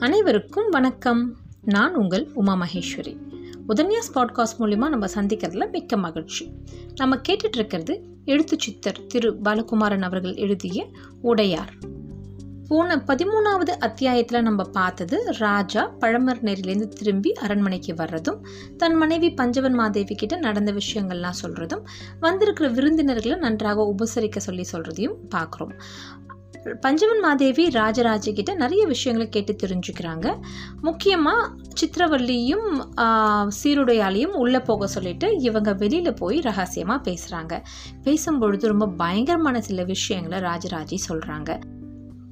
அனைவருக்கும் வணக்கம். நான் உங்கள் உமா மகேஸ்வரி. உதன்யாஸ் பாட்காஸ்ட் மூலிமா நம்ம சந்திக்கிறதுல மிக்க மகிழ்ச்சி. நம்ம கேட்டுட்ருக்கிறது எழுத்து சித்தர் திரு பாலகுமாரன் அவர்கள் எழுதிய உடையார். போன பதிமூணாவது அத்தியாயத்தில் நம்ம பார்த்தது ராஜா பழமர் நேரிலேருந்து திரும்பி அரண்மனைக்கு வர்றதும் தன் மனைவி பஞ்சவன் மாதேவி கிட்ட நடந்த விஷயங்கள்லாம் சொல்கிறதும் வந்திருக்கிற விருந்தினர்களை நன்றாக உபசரிக்க சொல்லி சொல்கிறதையும் பார்க்குறோம். பஞ்சவன் மாதேவி ராஜராஜ கிட்ட நிறைய விஷயங்களை கேட்டு தெரிஞ்சுக்கிறாங்க. முக்கியமாக சித்திரவள்ளியும் சீருடையாலையும் உள்ளே போக சொல்லிட்டு இவங்க வெளியில் போய் ரகசியமாக பேசுகிறாங்க பேசும்பொழுது ரொம்ப பயங்கரமான சில விஷயங்களை ராஜராஜி சொல்கிறாங்க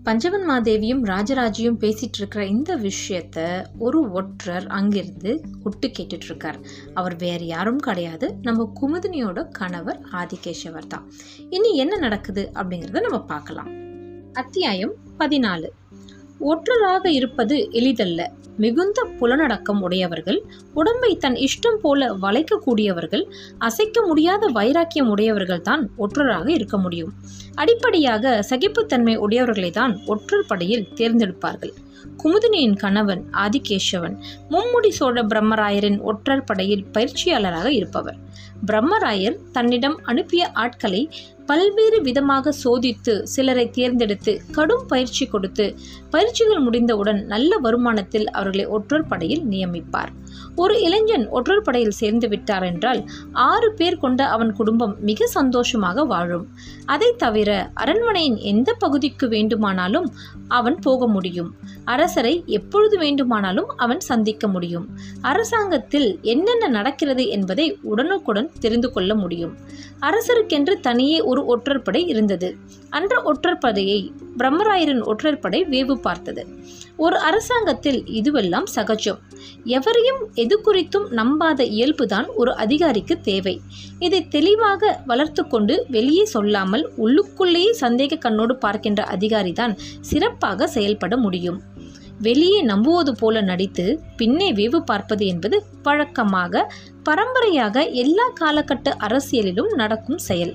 பஞ்சவன் மாதேவியும் ராஜராஜியும் பேசிகிட்டு இருக்கிற இந்த விஷயத்த ஒரு ஒற்றர் அங்கிருந்து ஒட்டு கேட்டுட்ருக்கார் அவர் வேறு யாரும் கிடையாது. நம்ம குமுதினியோட கணவர் ஆதிகேஷவர் தான். இனி என்ன நடக்குது அப்படிங்கிறத நம்ம பார்க்கலாம். அத்தியாயம் பதினாலு. ஒற்றராக இருப்பது எளிதல்ல. மிகுந்த புலனடக்கம் உடையவர்கள் உடம்பை தன் இஷ்டம் போல வளைக்கக்கூடியவர்கள் அசைக்க முடியாத வைராக்கியம் உடையவர்கள் தான் ஒற்றராக இருக்க முடியும். அடிப்படையாக சகிப்புத்தன்மை உடையவர்களை தான் ஒற்றர் படையில் தேர்ந்தெடுப்பார்கள். குமுதினியின் கணவன் ஆதிகேசவன் மும்முடி சோழ பிரம்மராயரின் ஒற்றர் படையில் பயிற்சியாளராக இருப்பவர். பிரம்மராயர் தன்னிடம் அனுப்பிய ஆட்களை பல்வேறு விதமாக சோதித்து சிலரை தேர்ந்தெடுத்து கடும் பயிற்சி கொடுத்து பயிற்சிகள் முடிந்தவுடன் நல்ல வருமானத்தில் அவர்களை ஒற்றர் படையில் நியமிப்பார். ஒரு இளைஞன் ஒற்றர் படையில் சேர்ந்து விட்டார் என்றால் ஆறு பேர் கொண்ட அவன் குடும்பம் மிக சந்தோஷமாக வாழும். அதை தவிர அரண்மனையின் எந்த பகுதிக்கு வேண்டுமானாலும் அவன் போக முடியும். அரசரை எப்பொழுது வேண்டுமானாலும் அவன் சந்திக்க முடியும். அரசாங்கத்தில் என்னென்ன நடக்கிறது என்பதை உடனுக்குடன் தெரிந்து கொள்ள முடியும். அரசருக்கென்று தனியே ஒரு ஒரு ஒற்றற்படை இருந்தது. அன்ற ஒற்றற்படையை பிரம்மராயரின் ஒற்றற்படை வேவு பார்த்தது. ஒரு அரசாங்கத்தில் இதுவெல்லாம் சகஜம். எவரையும் எது குறித்தும் நம்பாத இயல்புதான் ஒரு அதிகாரிக்கு தேவை. இதை தெளிவாக வளர்த்து கொண்டு வெளியே சொல்லாமல் உள்ளுக்குள்ளேயே சந்தேக கண்ணோடு பார்க்கின்ற அதிகாரிதான் சிறப்பாக செயல்பட முடியும். வெளியே நம்புவது போல நடித்து பின்னே வேவு பார்ப்பது என்பது வழக்கமாக பரம்பரையாக எல்லா காலகட்ட அரசியலிலும் நடக்கும் செயல்.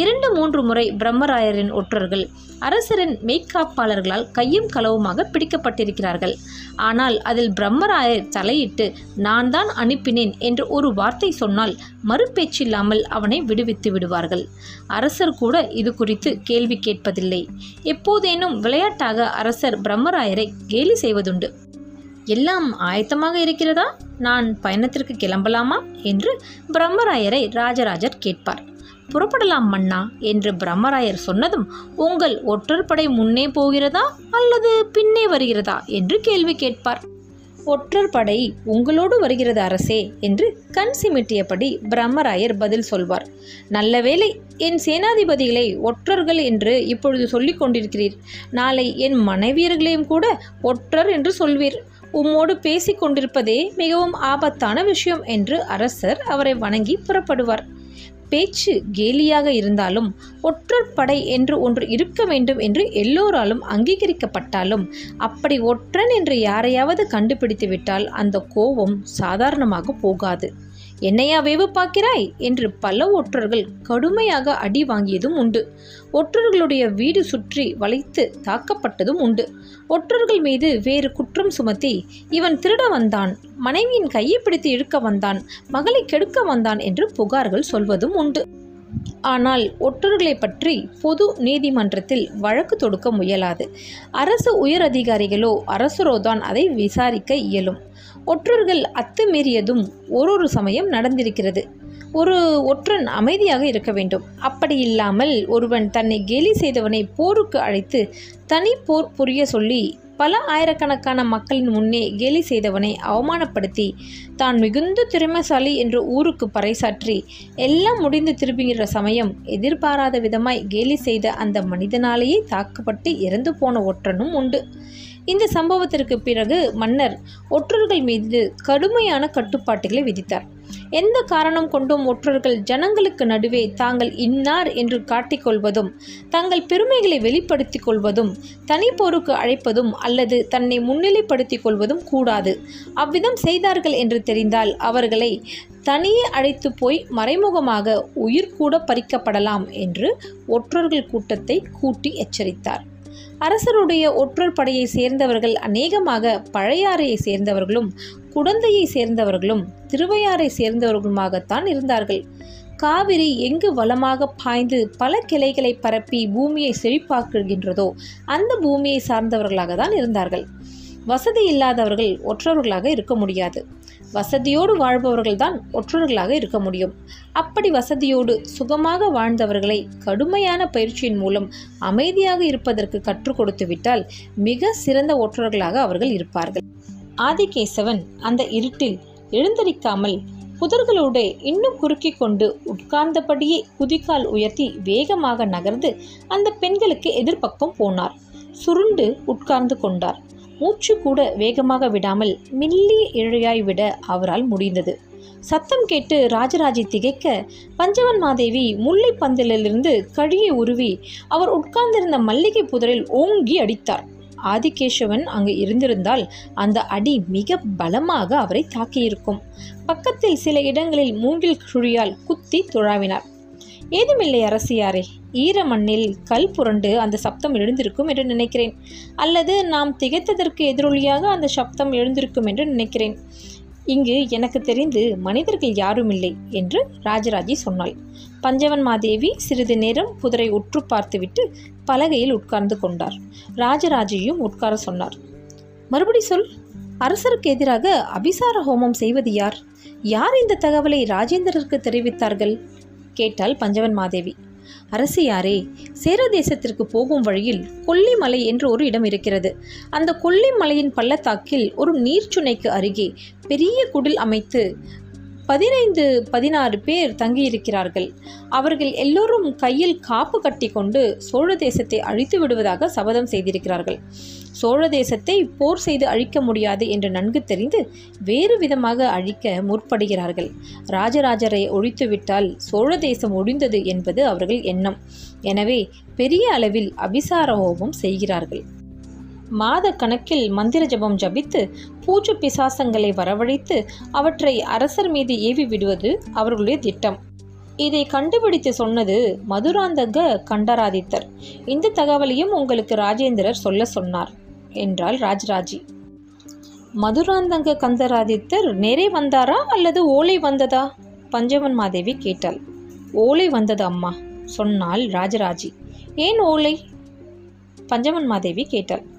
இரண்டு மூன்று முறை பிரம்மராயரின் ஒற்றர்கள் அரசரின் மெய்க்காப்பாளர்களால் கையும் களவுமாக பிடிக்கப்பட்டிருக்கிறார்கள். ஆனால் அதில் பிரம்மராயர் தலையிட்டு நான் தான் அனுப்பினேன் என்று ஒரு வார்த்தை சொன்னால் மறுபேச்சில்லாமல் அவனை விடுவித்து விடுவார்கள். அரசர் கூட இது குறித்து கேள்வி கேட்பதில்லை. எப்போதேனும் விளையாட்டாக அரசர் பிரம்மராயரை கேலி செய்வதுண்டு. எல்லாம் ஆயத்தமாக இருக்கிறதா? நான் பயணத்திற்கு கிளம்பலாமா? என்று பிரம்மராயரை ராஜராஜர் கேட்பார். புறப்படலாம் மன்னா? என்று பிரம்மராயர் சொன்னதும் உங்கள் ஒற்றற்படை முன்னே போகிறதா அல்லது பின்னே வருகிறதா என்று கேள்வி கேட்பார். ஒற்றர் படை உங்களோடு வருகிறது அரசே என்று கண் சிமிட்டியபடி பிரம்மராயர் பதில் சொல்வார். நல்ல வேலை என் சேனாதிபதிகளை ஒற்றர்கள் என்று இப்பொழுது சொல்லிக் கொண்டிருக்கிறீர். நாளை என் மனைவியர்களையும் கூட ஒற்றர் என்று சொல்வீர். உம்மோடு பேசிக் கொண்டிருப்பதே மிகவும் ஆபத்தான விஷயம் என்று அரசர் அவரை வணங்கி புறப்படுவார். பேச்சு கேலியாக இருந்தாலும் ஒற்றர் படை என்று ஒன்று இருக்க வேண்டும் என்று எல்லோராலும் அங்கீகரிக்கப்பட்டாலும் அப்படி ஒற்றன் என்று யாரையாவது கண்டுபிடித்துவிட்டால் அந்த கோபம் சாதாரணமாக போகாது. என்னையா வேவு பார்க்கிறாய்? என்று பல ஒற்றர்கள் கடுமையாக அடி வாங்கியதும் உண்டு. ஒற்றர்களுடைய வீடு சுற்றி வளைத்து தாக்கப்பட்டதும் உண்டு. ஒற்றர்கள் மீது வேறு குற்றம் சுமத்தி இவன் திருட வந்தான். மனைவியின் கையை பிடித்து இழுக்க வந்தான். மகளை கெடுக்க வந்தான் என்று புகார்கள் சொல்வதும் உண்டு. ஆனால் ஒற்றர்களை பற்றி பொது நீதிமன்றத்தில் வழக்கு தொடுக்க முயலாது. அரசு உயர் அதிகாரிகளோ அரசரோதான் அதை விசாரிக்க இயலும். ஒற்றர்கள் அத்துமீறியதும் ஒரு ஒரு சமயம் நடந்திருக்கிறது. ஒரு ஒற்றன் அமைதியாக இருக்க வேண்டும். அப்படி இல்லாமல் ஒருவன் தன்னை கேலி செய்தவனை போருக்கு அழைத்து தனி போர் புரிய சொல்லி பல ஆயிரக்கணக்கான மக்களின் முன்னே கேலி செய்தவனை அவமானப்படுத்தி தான் மிகுந்த திறமைசாலி என்று ஊருக்கு பறைசாற்றி எல்லாம் முடிந்து திரும்புகிற சமயம் எதிர்பாராத விதமாய் கேலி செய்த அந்த மனிதனாலேயே தாக்கப்பட்டு இறந்து போன ஒற்றனும் உண்டு. இந்த சம்பவத்திற்கு பிறகு மன்னர் ஒற்றர்கள் மீது கடுமையான கட்டுப்பாட்டுகளை விதித்தார். எந்த காரணம் கொண்டும் ஒற்றர்கள் ஜனங்களுக்கு நடுவே தாங்கள் இன்னார் என்று காட்டிக்கொள்வதும் தங்கள் பெருமைகளை வெளிப்படுத்திக் கொள்வதும் தனிப்போருக்கு அழைப்பதும் அல்லது தன்னை முன்னிலைப்படுத்திக் கொள்வதும் கூடாது. அவ்விதம் செய்தார்கள் என்று தெரிந்தால் அவர்களை தனியே அழைத்து போய் மறைமுகமாக உயிர் கூட பறிக்கப்படலாம் என்று ஒற்றர்கள் கூட்டத்தை கூட்டி எச்சரித்தார். அரசருடைய ஒற்றர் படையை சேர்ந்தவர்கள் அநேகமாக பழையாறையை சேர்ந்தவர்களும் குடந்தையை சேர்ந்தவர்களும் திருவையாறை சேர்ந்தவர்களுமாகத்தான் இருந்தார்கள். காவிரி எங்கு வளமாக பாய்ந்து பல கிளைகளை பரப்பி பூமியை செழிப்பாக்குகின்றதோ அந்த பூமியை சார்ந்தவர்களாக தான் இருந்தார்கள். வசதி இல்லாதவர்கள் ஒற்றவர்களாக இருக்க முடியாது. வசதியோடு வாழ்பவர்கள் தான் ஒற்றர்களாக இருக்க முடியும். அப்படி வசதியோடு சுகமாக வாழ்ந்தவர்களை கடுமையான பயிற்சியின் மூலம் அமைதியாக இருப்பதற்கு கற்றுக் கொடுத்து விட்டால் மிக சிறந்த ஒற்றர்களாக அவர்கள் இருப்பார்கள். ஆதிகேசவன் அந்த இருட்டில் எழுந்தரிக்காமல் புதர்களோடு இன்னும் குறுக்கிக் கொண்டு உட்கார்ந்தபடியே குதிக்கால் உயர்த்தி வேகமாக நகர்ந்து அந்த பெண்களுக்கு எதிர்ப்பக்கம் போனார். சுருண்டு உட்கார்ந்து கொண்டார். மூச்சு கூட வேகமாக விடாமல் மில்லி இழையாய் விட அவரால் முடிந்தது. சத்தம் கேட்டு ராஜராஜை திகைக்க பஞ்சவன் மாதேவி முல்லை பந்தலிலிருந்து கழியை உருவி அவர் உட்கார்ந்திருந்த மல்லிகை புதரில் ஓங்கி அடித்தார். ஆதிகேசவன் அங்கு இருந்திருந்தால் அந்த அடி மிக பலமாக அவரை தாக்கியிருக்கும். பக்கத்தில் சில இடங்களில் மூங்கில் குழியால் குத்தி துழாவினார். ஏதுமில்லை அரசியாரே. ஈர மண்ணில் கல் புரண்டு அந்த சப்தம் எழுந்திருக்கும் என்று நினைக்கிறேன். அல்லது நாம் திகைத்ததற்கு எதிரொலியாக அந்த சப்தம் எழுந்திருக்கும் என்று நினைக்கிறேன். இங்கு எனக்கு தெரிந்து மனிதர்கள் யாரும் இல்லை என்று ராஜராஜி சொன்னாள். பஞ்சவன் மாதேவி சிறிது நேரம் புதரை உற்று பார்த்துவிட்டு பலகையில் உட்கார்ந்து கொண்டார். ராஜராஜியும் உட்கார சொன்னார். மறுபடி சொல். அரசருக்கு எதிராக அபிசார ஹோமம் செய்வது யார்? யார் இந்த தகவலை ராஜேந்திரருக்கு தெரிவித்தார்கள்? கேட்டாள் பஞ்சவன் மாதேவி. அரசியாரே சேர தேசத்திற்கு போகும் வழியில் கொல்லிமலை என்று ஒரு இடம் இருக்கிறது. அந்த கொல்லிமலையின் பள்ளத்தாக்கில் ஒரு நீர்ச்சுனைக்கு அருகே பெரிய குடில் அமைத்து பதினைந்து பதினாறு பேர் தங்கியிருக்கிறார்கள். அவர்கள் எல்லோரும் கையில் காப்பு கட்டி கொண்டு சோழ தேசத்தை அழித்து விடுவதாக சபதம் செய்திருக்கிறார்கள். சோழ தேசத்தை போர் செய்து அழிக்க முடியாது என்று நன்கு தெரிந்து வேறு விதமாக அழிக்க முற்படுகிறார்கள். ராஜராஜரை ஒழித்துவிட்டால் சோழ தேசம் ஒழிந்தது என்பது அவர்கள் எண்ணம். எனவே பெரிய அளவில் அபிசார ஹோமம் செய்கிறார்கள். மாத கணக்கில் மந்திர ஜபம் ஜபித்து பூஜை பிசாசங்களை வரவழைத்து அவற்றை அரசர் மீது ஏவி விடுவது அவர்களுடைய திட்டம். இதை கண்டுபிடித்து சொன்னது மதுராந்தக கண்டராதித்தர். இந்த தகவலையும் உங்களுக்கு ராஜேந்திரர் சொல்ல சொன்னார் என்றாள் ராஜராஜி. மதுராந்தக கந்தராதித்தர் நேரே வந்தாரா அல்லது ஓலை வந்ததா? பஞ்சவன் மாதேவி கேட்டாள். ஓலை வந்தது அம்மா சொன்னாள் ராஜராஜி. ஏன் ஓலை? பஞ்சவன் மாதேவி கேட்டாள்.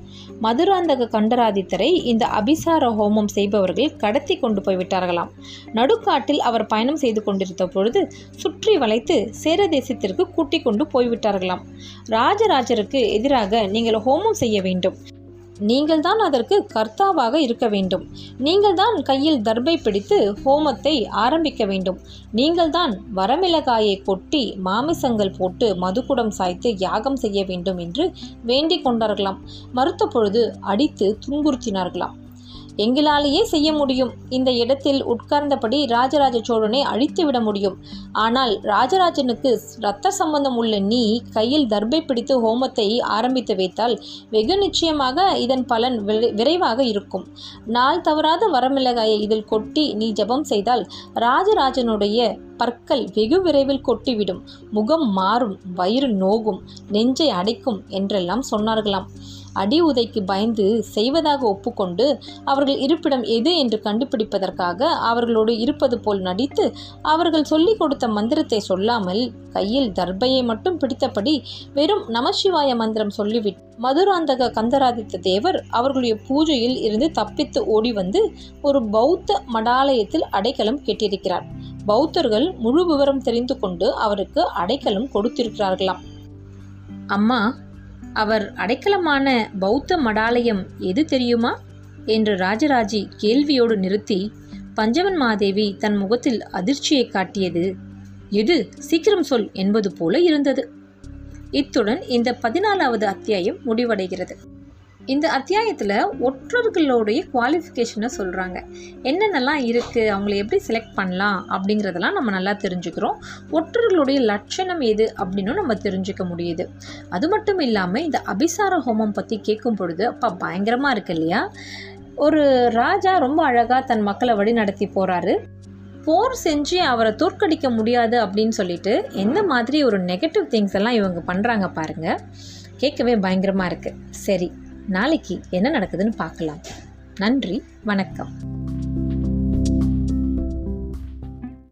மதுராந்தக கண்டராதித்தரை இந்த அபிசார ஹோமம் செய்பவர்கள் கடத்தி கொண்டு போய்விட்டார்களாம். நடுக்காட்டில் அவர் பயணம் செய்து கொண்டிருந்த பொழுது சுற்றி வளைத்து சேர தேசத்திற்கு கூட்டிக் கொண்டு போய்விட்டார்களாம். ராஜராஜருக்கு எதிராக நீங்கள் ஹோமம் செய்ய வேண்டும். நீங்கள் தான் அதற்கு கர்த்தாவாக இருக்க வேண்டும். நீங்கள் தான் கையில் தர்பை பிடித்து ஹோமத்தை ஆரம்பிக்க வேண்டும். நீங்கள் தான் வரமிளகாயை கொட்டி மாமிசங்கள் போட்டு மதுக்குடம் சாய்த்து யாகம் செய்ய வேண்டும் என்று வேண்டிக் கொண்டார்களாம். மறுத்த பொழுது அடித்து துன்புறுத்தினார்களாம். எங்களாலேயே செய்ய முடியும். இந்த இடத்தில் உட்கார்ந்தபடி ராஜராஜ சோழனை அழித்து விட முடியும். ஆனால் ராஜராஜனுக்கு இரத்த சம்பந்தம் உள்ள நீ கையில் தர்பை பிடித்து ஹோமத்தை ஆரம்பித்து வைத்தால் வெகு நிச்சயமாக இதன் பலன் விரை- விரைவாக இருக்கும். நாள் தவறாத வரமிளகாயை இதில் கொட்டி நீ ஜெபம் செய்தால் ராஜராஜனுடைய பற்கள் வெகு விரைவில் கொட்டிவிடும். முகம் மாறும் வயிறு நோகும் நெஞ்சை அடைக்கும் என்றெல்லாம் சொன்னார்களாம். அடி உதைக்கு பயந்து செய்வதாக ஒப்புக்கொண்டு அவர்கள் இருப்பிடம் எது என்று கண்டுபிடிப்பதற்காக அவர்களோடு இருப்பது போல் நடித்து அவர்கள் சொல்லிக் கொடுத்த மந்திரத்தை சொல்லாமல் கையில் தர்பையை மட்டும் பிடித்தபடி வெறும் நமசிவாய மந்திரம் சொல்லிவிட்டு மதுராந்தக கந்தராதித்த தேவர் அவர்களுடைய பூஜையில் இருந்து தப்பித்து ஓடி வந்து ஒரு பௌத்த மடாலயத்தில் அடைக்கலம் கெட்டிருக்கிறார். பௌத்தர்கள் முழு விவரம் தெரிந்து கொண்டு அவருக்கு அடைக்கலம் கொடுத்திருக்கிறார்களாம். அம்மா அவர் அடைக்கலமான பௌத்த மடாலயம் எது தெரியுமா? என்று ராஜராஜி கேள்வியோடு நிறுத்தி பஞ்சவன் மாதேவி தன் முகத்தில் அதிர்ச்சியை காட்டியது எது? சீக்கிரம் சொல் என்பது போல இருந்தது. இத்துடன் இந்த பதினாலாவது அத்தியாயம் முடிவடைகிறது. இந்த அத்தியாயத்தில் ஒற்றர்களுடைய குவாலிஃபிகேஷனை சொல்கிறாங்க என்னென்னலாம் இருக்குது அவங்கள எப்படி செலக்ட் பண்ணலாம்? அப்படிங்கிறதெல்லாம் நம்ம நல்லா தெரிஞ்சுக்கிறோம். ஒற்றர்களுடைய லட்சணம் எது அப்படின்னும் நம்ம தெரிஞ்சுக்க முடியுது. அது மட்டும் இல்லாமல் இந்த அபிசார ஹோமம் பற்றி கேட்கும் பொழுது அப்பா பயங்கரமாக இருக்கு இல்லையா? ஒரு ராஜா ரொம்ப அழகாக தன் மக்களை வழி நடத்தி போகிறாரு போர் செஞ்சு அவரை தோற்கடிக்க முடியாது அப்படின்னு சொல்லிட்டு எந்த மாதிரி ஒரு நெகட்டிவ் திங்ஸ் எல்லாம் இவங்க பண்ணுறாங்க பாருங்கள் கேட்கவே பயங்கரமாக இருக்குது சரி நாளைக்கு என்ன நடக்குதுன்னு பார்க்கலாம். நன்றி வணக்கம்.